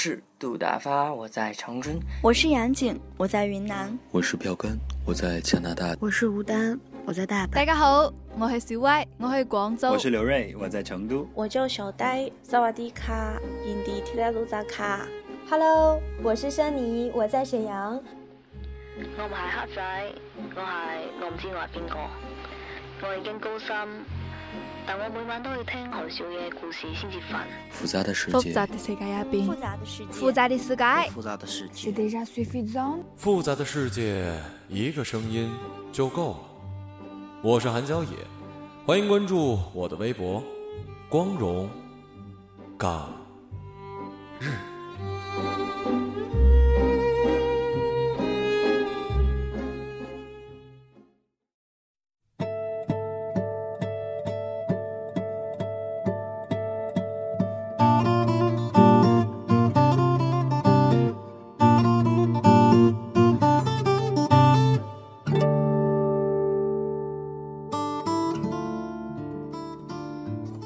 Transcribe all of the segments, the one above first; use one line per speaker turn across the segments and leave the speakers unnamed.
是杜大发，我在长春；
我是杨景，我在云南；
我是朴根，我在加拿大；
我是吴丹，我在大阪。
大家好，我是小歪，我喺广州；
我是刘瑞，我在成都；
我叫小呆，萨瓦迪卡，印地提拉鲁扎卡。
Hello，我是珊妮，我在沈阳。
我唔系黑仔，我系我唔知我系边个，我已经高三。但我每晚都要听何少嘅故事先至瞓。
复杂的世
界，
复
杂的世界
复杂的世界，
复杂的世界，
复杂的世界。
复杂的世界，一个声音就够了。我是韩小野，欢迎关注我的微博，光荣港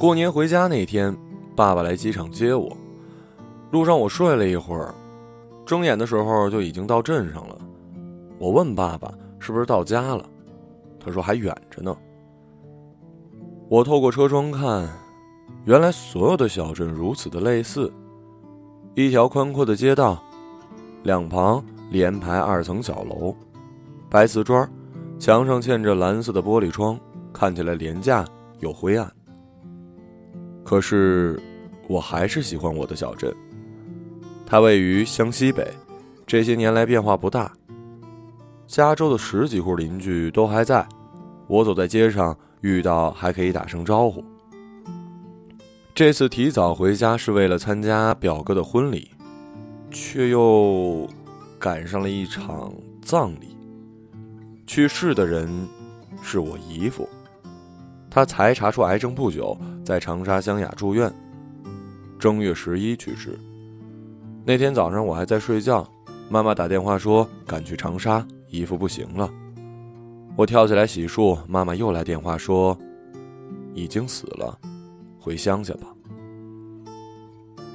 过年回家那天，爸爸来机场接我。路上我睡了一会儿，睁眼的时候就已经到镇上了。我问爸爸是不是到家了，他说还远着呢。我透过车窗看，原来所有的小镇如此的类似：一条宽阔的街道，两旁连排二层小楼，白瓷砖，墙上嵌着蓝色的玻璃窗，看起来廉价又灰暗。可是，我还是喜欢我的小镇。它位于湘西北，这些年来变化不大。加州的十几户邻居都还在，我走在街上遇到还可以打声招呼。这次提早回家是为了参加表哥的婚礼，却又赶上了一场葬礼。去世的人是我姨父。他才查出癌症不久，在长沙湘雅住院，正月十一去世。那天早上我还在睡觉，妈妈打电话说赶去长沙，姨父不行了。我跳起来洗漱，妈妈又来电话说，已经死了，回乡下吧。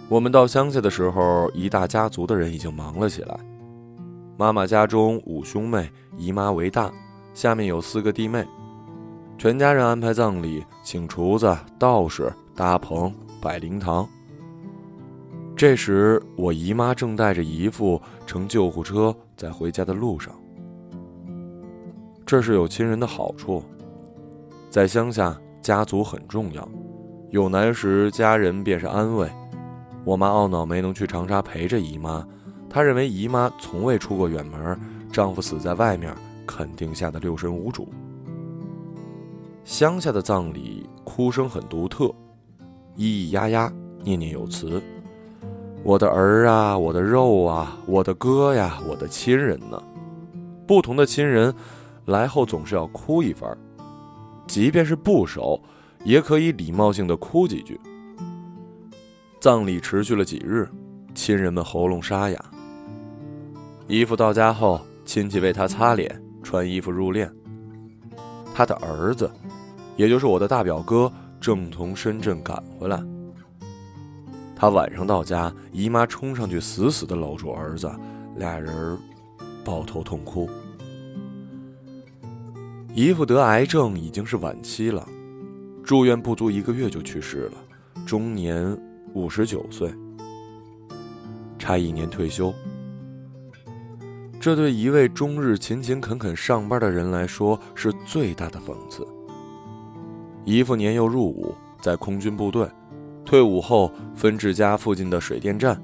我们到乡下的时候，一大家族的人已经忙了起来。妈妈家中五兄妹，姨妈为大，下面有四个弟妹。全家人安排葬礼，请厨子、道士搭棚、摆灵堂。这时，我姨妈正带着姨父乘救护车在回家的路上。这是有亲人的好处，在乡下，家族很重要，有难时家人便是安慰。我妈懊恼没能去长沙陪着姨妈，她认为姨妈从未出过远门，丈夫死在外面，肯定吓得六神无主。乡下的葬礼哭声很独特，咿咿呀呀，念念有词。我的儿啊，我的肉啊，我的哥呀，我的亲人呢？不同的亲人来后总是要哭一番，即便是不熟，也可以礼貌性的哭几句。葬礼持续了几日，亲人们喉咙沙哑。姨父到家后，亲戚为他擦脸、穿衣服入殓。他的儿子。也就是我的大表哥正从深圳赶回来，他晚上到家，姨妈冲上去死死的搂住儿子，俩人抱头痛哭。姨父得癌症已经是晚期了，住院不足一个月就去世了，终年五十九岁，差一年退休。这对一位终日勤勤恳恳上班的人来说是最大的讽刺。姨父年幼入伍，在空军部队，退伍后分至家附近的水电站，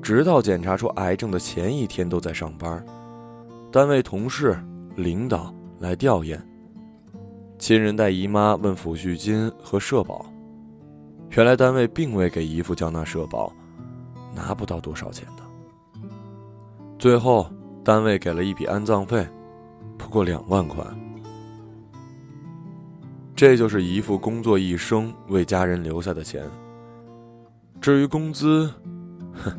直到检查出癌症的前一天都在上班。单位同事、领导来吊唁，亲人带姨妈问抚恤金和社保，原来单位并未给姨父缴纳社保，拿不到多少钱的。最后单位给了一笔安葬费，不过两万块。这就是姨父工作一生为家人留下的钱。至于工资，哼，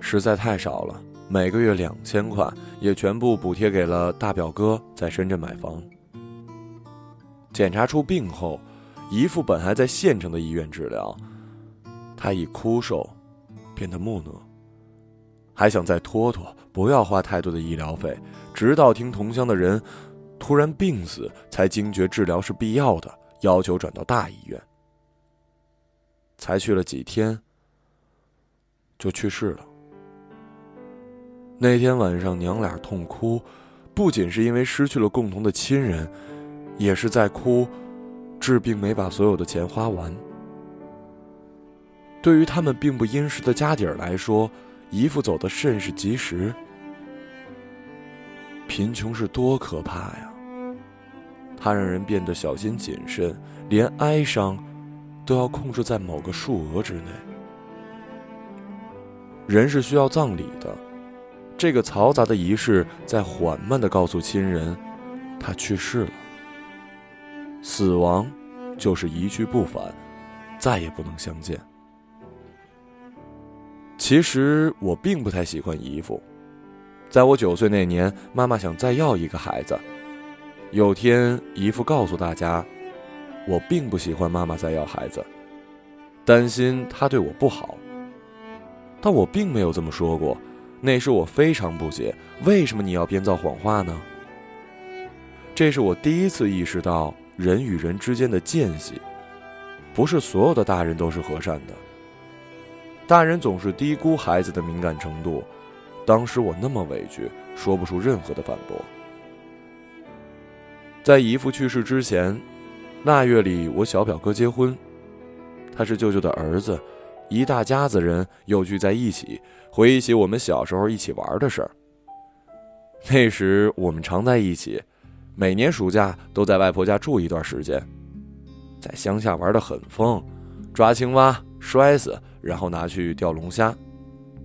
实在太少了，每个月两千块，也全部补贴给了大表哥在深圳买房。检查出病后，姨父本还在县城的医院治疗，他已枯瘦，变得木讷，还想再拖拖，不要花太多的医疗费，直到听同乡的人突然病死，才惊觉治疗是必要的，要求转到大医院。才去了几天，就去世了。那天晚上，娘俩痛哭，不仅是因为失去了共同的亲人，也是在哭，治病没把所有的钱花完。对于他们并不殷实的家底儿来说，姨父走的甚是及时。贫穷是多可怕呀！它让人变得小心谨慎，连哀伤都要控制在某个数额之内。人是需要葬礼的，这个嘈杂的仪式在缓慢的告诉亲人，他去世了。死亡就是一去不返，再也不能相见。其实我并不太喜欢姨父。在我九岁那年，妈妈想再要一个孩子。有天，姨父告诉大家，我并不喜欢妈妈再要孩子，担心她对我不好。但我并没有这么说过，那时我非常不解，为什么你要编造谎话呢？这是我第一次意识到人与人之间的间隙，不是所有的大人都是和善的。大人总是低估孩子的敏感程度，当时我那么委屈，说不出任何的反驳。在姨父去世之前，腊月里我小表哥结婚，他是舅舅的儿子，一大家子人又聚在一起，回忆起我们小时候一起玩的事儿。那时我们常在一起，每年暑假都在外婆家住一段时间，在乡下玩的很疯，抓青蛙摔死。然后拿去钓龙虾，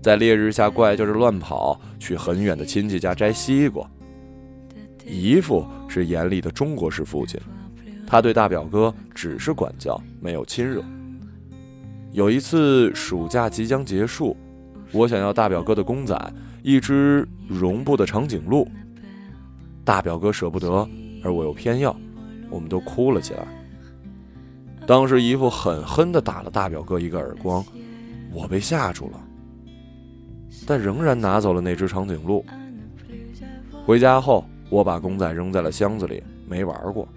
在烈日下怪叫着乱跑，去很远的亲戚家摘西瓜。姨父是严厉的中国式父亲，他对大表哥只是管教，没有亲热。有一次暑假即将结束，我想要大表哥的公仔，一只绒布的长颈鹿。大表哥舍不得，而我又偏要，我们都哭了起来。当时姨父狠狠地打了大表哥一个耳光。我被吓住了，但仍然拿走了那只长颈鹿。回家后，我把公仔扔在了箱子里，没玩过。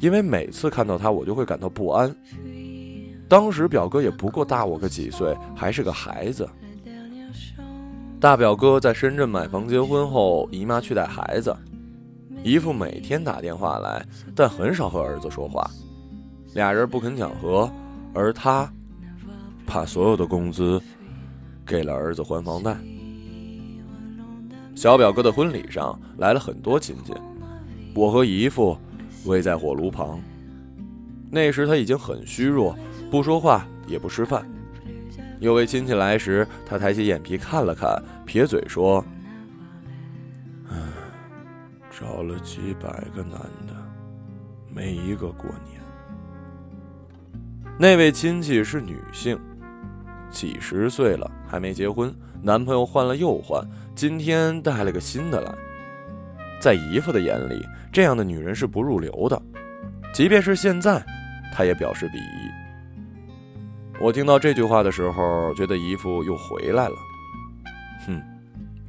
因为每次看到它，我就会感到不安。当时表哥也不过大我个几岁，还是个孩子。大表哥在深圳买房结婚后，姨妈去带孩子，姨父每天打电话来，但很少和儿子说话，俩人不肯讲和，而他。把所有的工资给了儿子还房贷。小表哥的婚礼上来了很多亲戚，我和姨父围在火炉旁。那时他已经很虚弱，不说话也不吃饭。有位亲戚来时，他抬起眼皮看了看，撇嘴说：“，找了几百个男的，没一个过年。”那位亲戚是女性。几十岁了还没结婚，男朋友换了又换，今天带了个新的来。在姨父的眼里，这样的女人是不入流的，即便是现在，他也表示鄙夷。我听到这句话的时候，觉得姨父又回来了。哼，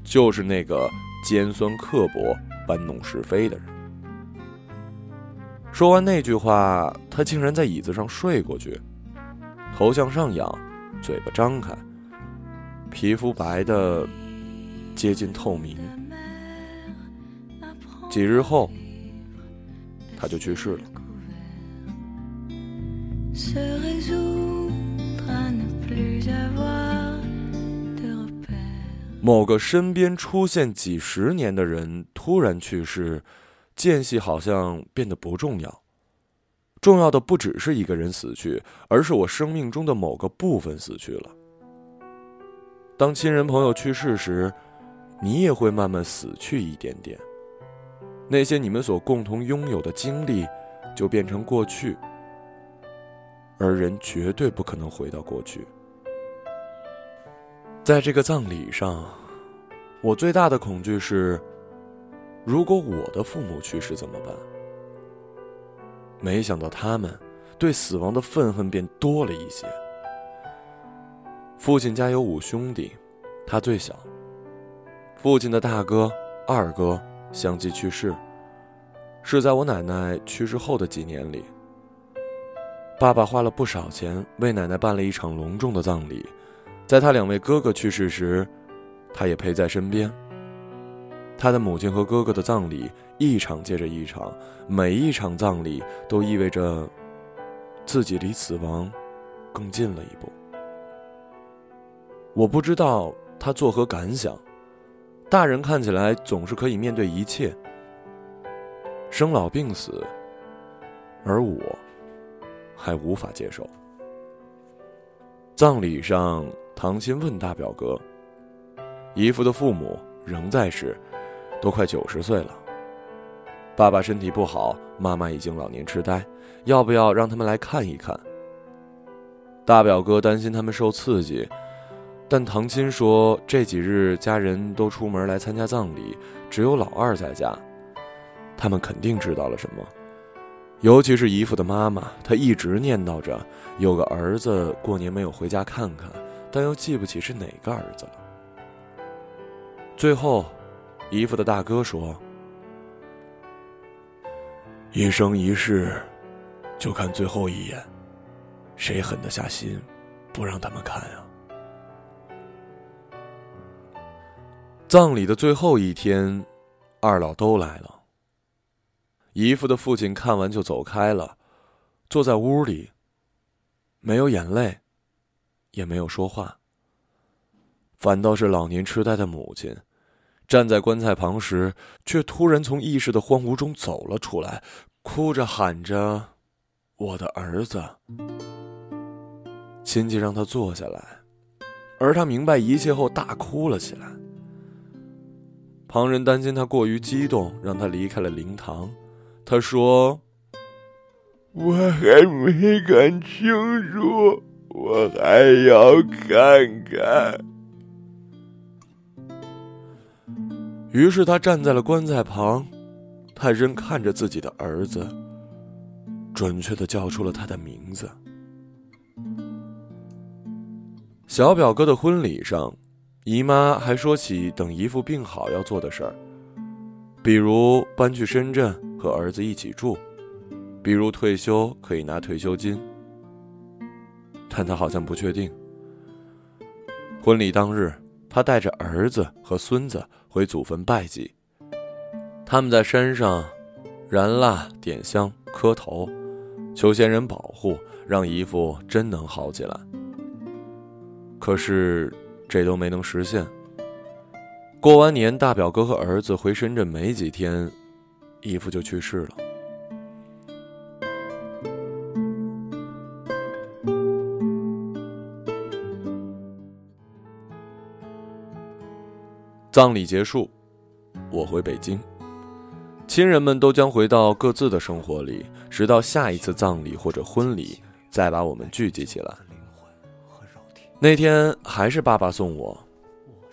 就是那个尖酸刻薄、搬弄是非的人。说完那句话，他竟然在椅子上睡过去，头向上仰。嘴巴张开，皮肤白的接近透明。几日后，他就去世了。某个身边出现几十年的人突然去世，间隙好像变得不重要。重要的不只是一个人死去，而是我生命中的某个部分死去了。当亲人朋友去世时，你也会慢慢死去一点点。那些你们所共同拥有的经历，就变成过去。而人绝对不可能回到过去。在这个葬礼上，我最大的恐惧是：如果我的父母去世怎么办？没想到他们对死亡的愤恨便多了一些。父亲家有五兄弟，他最小。父亲的大哥、二哥相继去世，是在我奶奶去世后的几年里。爸爸花了不少钱为奶奶办了一场隆重的葬礼，在他两位哥哥去世时，他也陪在身边。他的母亲和哥哥的葬礼一场接着一场，每一场葬礼都意味着自己离死亡更近了一步。我不知道他作何感想。大人看起来总是可以面对一切，生老病死，而我还无法接受。葬礼上，唐鑫问大表哥：“姨父的父母仍在世，都快九十岁了。爸爸身体不好，妈妈已经老年痴呆，要不要让他们来看一看？”大表哥担心他们受刺激。但唐亲说，这几日家人都出门来参加葬礼，只有老二在家。他们肯定知道了什么，尤其是姨父的妈妈，她一直念叨着有个儿子过年没有回家看看，但又记不起是哪个儿子了。最后，姨父的大哥说：“一生一世，就看最后一眼，谁狠得下心，不让他们看呀？”葬礼的最后一天，二老都来了。姨父的父亲看完就走开了，坐在屋里，没有眼泪，也没有说话。反倒是老年痴呆的母亲，站在棺材旁时，却突然从意识的荒芜中走了出来，哭着喊着：“我的儿子！”亲戚让他坐下来，而他明白一切后，大哭了起来。旁人担心他过于激动，让他离开了灵堂。他说：“
我还没看清楚，我还要看看。”
于是他站在了棺材旁，他仍看着自己的儿子，准确的叫出了他的名字。小表哥的婚礼上。姨妈还说起等姨父病好要做的事儿，比如搬去深圳和儿子一起住，比如退休可以拿退休金。但他好像不确定。婚礼当日，他带着儿子和孙子回祖坟拜祭，他们在山上燃蜡、点香、磕头，求仙人保护，让姨父真能好起来。可是。这都没能实现。过完年，大表哥和儿子回深圳没几天，姨父就去世了。葬礼结束，我回北京，亲人们都将回到各自的生活里，直到下一次葬礼或者婚礼，再把我们聚集起来。那天还是爸爸送我，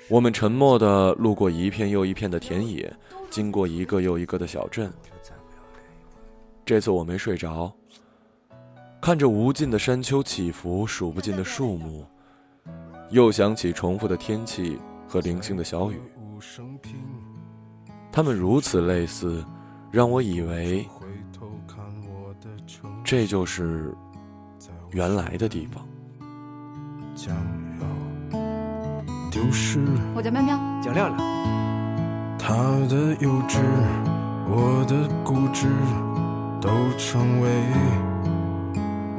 我们沉默的路过一片又一片的田野，经过一个又一个的小镇。这次我没睡着，看着无尽的山丘起伏，数不尽的树木，又想起重复的天气和零星的小雨，它们如此类似，让我以为这就是原来的地方。将要丢失。
我叫喵喵，
叫亮亮。
他的幼稚，我的固执，都成为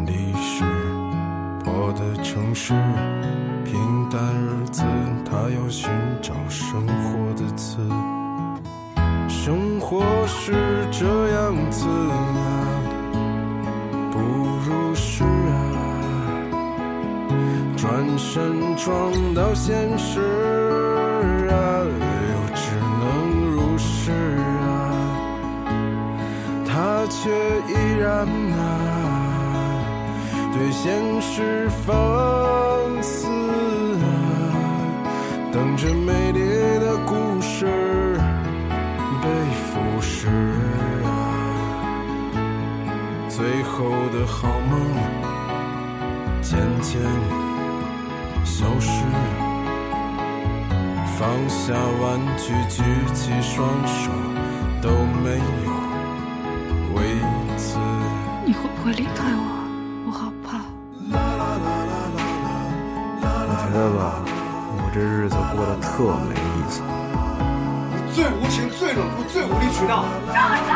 历史。破的城市，平淡日子，他要寻找生活的词。生活是这样子啊，不如是啊。转身撞到现实啊，又只能如是啊，他却依然啊，对现实放等着美丽的故事被腐蚀啊，最后的好梦渐渐。消失。放下玩具，举起双手，都没有为此。
你会不会离开我？我好怕。
我觉得吧，这日子过得特没意思。
你最无情、最冷酷、最无理取闹。
让我走！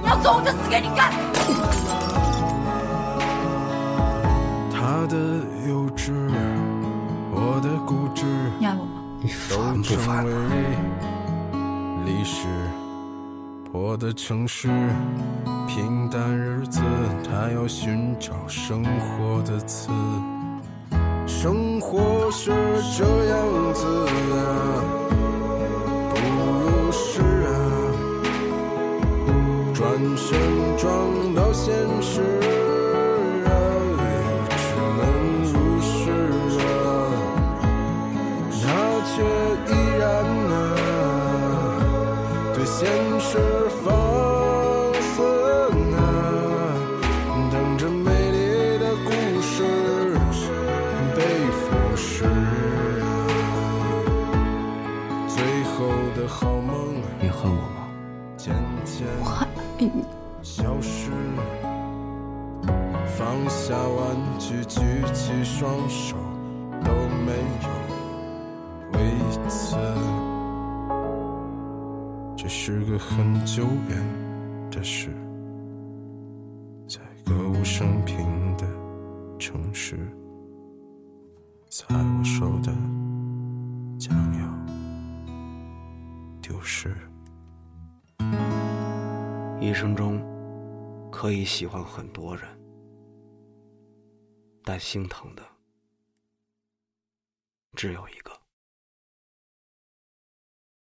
你要走，我就死给你看。
他的幼稚，我的固执，
你爱我吗？
你烦不烦？
历史破的城市，平淡日子，他要寻找生活的词。生活是这样子啊，不如是啊，转身装双手，都没有为此。这是个很久远的事，在歌舞升平的城市。在我手的将要丢失。
一生中可以喜欢很多人，但心疼的只有一个。